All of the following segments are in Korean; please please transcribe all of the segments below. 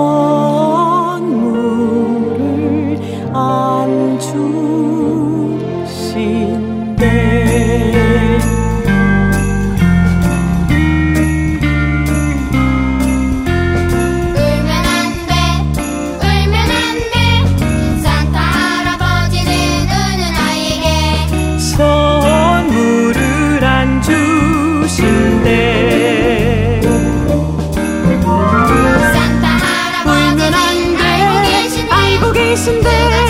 amor. And there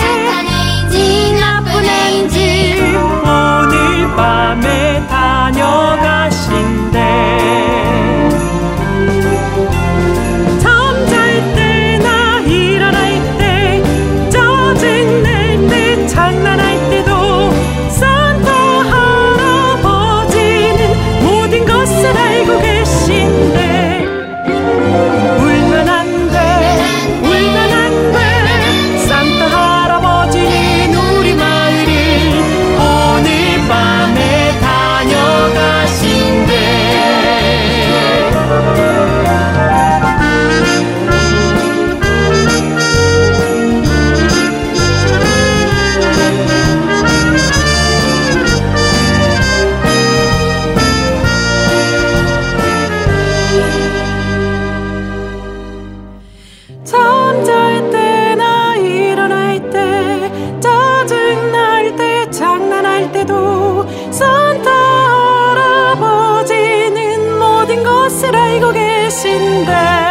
것을 알고 계신데